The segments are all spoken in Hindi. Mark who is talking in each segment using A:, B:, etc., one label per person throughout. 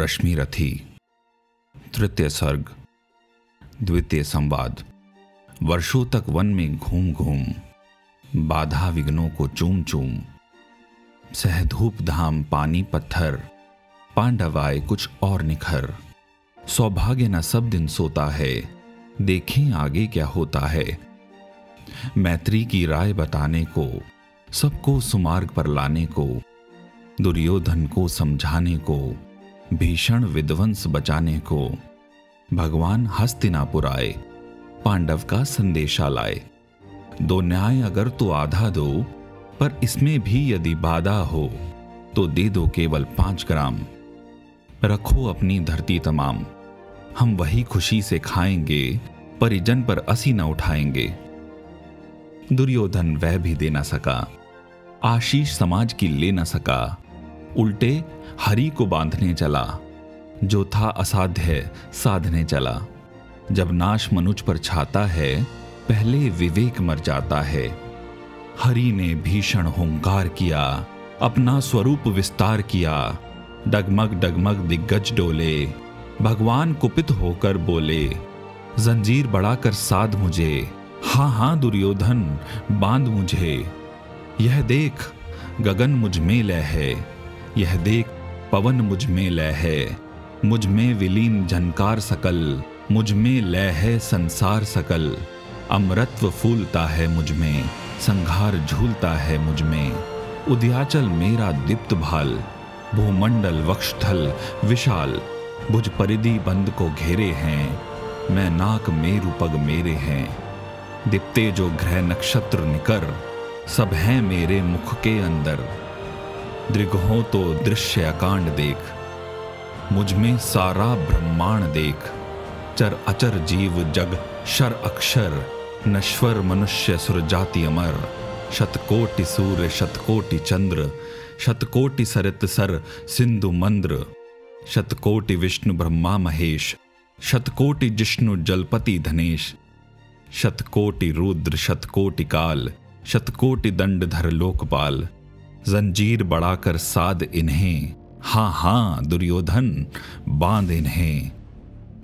A: रश्मि रथी। तृतीय सर्ग। द्वितीय संवाद। वर्षों तक वन में घूम घूम, बाधा विघ्नों को चूम चूम, सहधूप धाम, पानी पत्थर पांडवाय कुछ और निखर। सौभाग्य न सब दिन सोता है, देखें आगे क्या होता है। मैत्री की राय बताने को, सबको सुमार्ग पर लाने को, दुर्योधन को समझाने को भीषण विध्वंस बचाने को। भगवान हस्तिनापुर आए, पांडव का संदेशा लाए। दो न्याय अगर तो आधा दो, पर इसमें भी यदि बाधा हो तो दे दो केवल पाँच ग्राम। रखो अपनी धरती तमाम, हम वही खुशी से खाएँगे, परिजन पर असी न उठाएँगे। दुर्योधन वह भी दे ना सका, आशीष समाज की ले न सका उल्टे हरि को बांधने चला, जो था असाध्य साधने चला। जब नाश मनुज पर छाता है, पहले विवेक मर जाता है। हरि ने भीषण हुंकार किया, अपना स्वरूप विस्तार किया। डगमग डगमग दिग्गज डोले, भगवान कुपित होकर बोले, जंजीर बढ़ाकर साध मुझे, हाँ हाँ दुर्योधन, बाँध मुझे। यह देख, गगन मुझमें लय है। यह देख पवन मुझमें लय है। मुझमें विलीन झनकार सकल, मुझमें लय है संसार सकल। अमृतत्व फूलता है मुझमें, संघार झूलता है मुझमें। उद्याचल मेरा दीप्त भाल, भूमंडल वक्षस्थल विशाल। भुज परिधि बंद को घेरे हैं, मैं नाक मेरु पग मेरे हैं। दिप्ते जो ग्रह नक्षत्र निकर, सब हैं मेरे मुख के अंदर। दृघो तो दृश्य अकांड देख। मुझमें सारा ब्रह्मांड देख। चर अचर जीव जग, शर अक्षर, नश्वर मनुष्य सुर जाति अमर। शतकोटि सूर्य, शतकोटि चंद्र, शतकोटि सरित सर, सिंधु मंद्र। शतकोटि विष्णु ब्रह्मा महेश, शतकोटि जिष्णु जलपति धनेश। शतकोटि रुद्र, शतकोटि काल, शतकोटि दंडधर लोकपाल। जंजीर बढ़ाकर साध इन्हें। हाँ हाँ, दुर्योधन, बाँध इन्हें।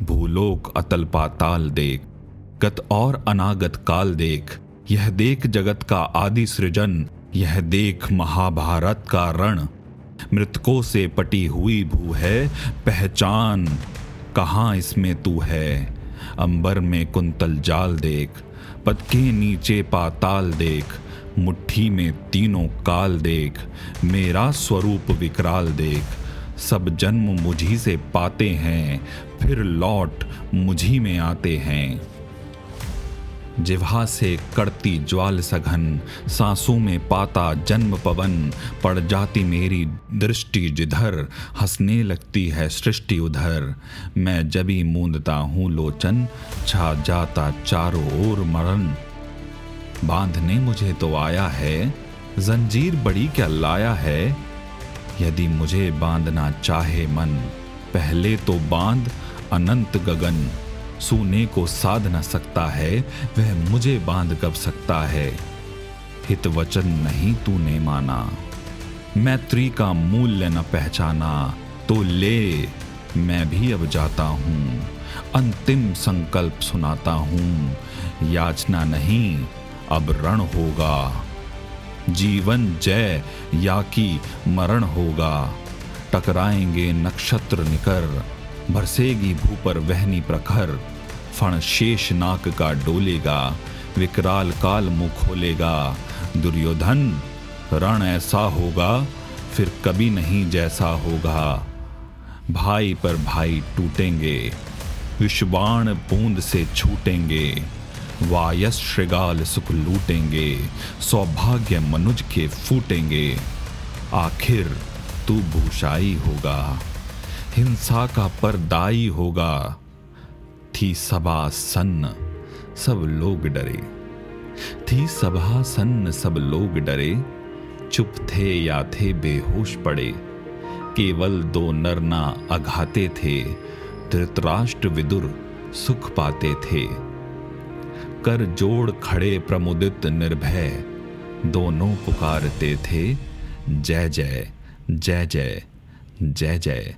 A: भूलोक अतल पाताल देख, गत और अनागत काल देख। यह देख जगत का आदि सृजन, यह देख महाभारत का रण। मृतकों से पटी हुई भू है, पहचान कहाँ इसमें तू है? अंबर में कुंतल जाल देख पद के नीचे पाताल देख, मुट्ठी में तीनों काल देख, मेरा स्वरूप विकराल देख। सब जन्म मुझी से पाते हैं, फिर लौट मुझी में आते हैं। जिवा से कड़ती ज्वाल सघन, सांसों में पाता जन्म पवन, पड़ जाती मेरी दृष्टि जिधर, हंसने लगती है सृष्टि उधर। मैं जबी मूंदता हूँ लोचन, छा जाता चारों ओर मरण। बांधने मुझे तो आया है, जंजीर बड़ी क्या लाया है? यदि मुझे बांधना चाहे मन, पहले तो बाँध अनंत गगन। सूने को साध न सकता है, वह मुझे बाँध कब सकता है? हित वचन नहीं तूने माना। मैत्री का मूल्य न पहचाना तो ले, मैं भी अब जाता हूँ। अंतिम संकल्प सुनाता हूँ। याचना नहीं, अब रण होगा। जीवन जय, या कि मरण होगा। टकराएँगे नक्षत्र निकर बरसेगी भू पर वहनी प्रखर, फण शेष नाक का डोलेगा, विकराल काल मुँह खोलेगा। दुर्योधन, रण ऐसा होगा, फिर कभी नहीं जैसा होगा। भाई पर भाई टूटेंगे विश्वाण बूंद से छूटेंगे वायस श्रृगाल सुख लूटेंगे, सौभाग्य मनुज के फूटेंगे। आखिर तू भूषाई होगा। हिंसा का परदाई होगा। थी सभा सन्न, सब लोग डरे। थी सभा सन्न, सब लोग डरे। चुप थे या थे बेहोश पड़े। केवल दो नरना अघाते थे। धृतराष्ट्र विदुर सुख पाते थे। कर जोड़ खड़े प्रमुदित निर्भय। दोनों पुकारते थे, जय जय जय जय जय जय।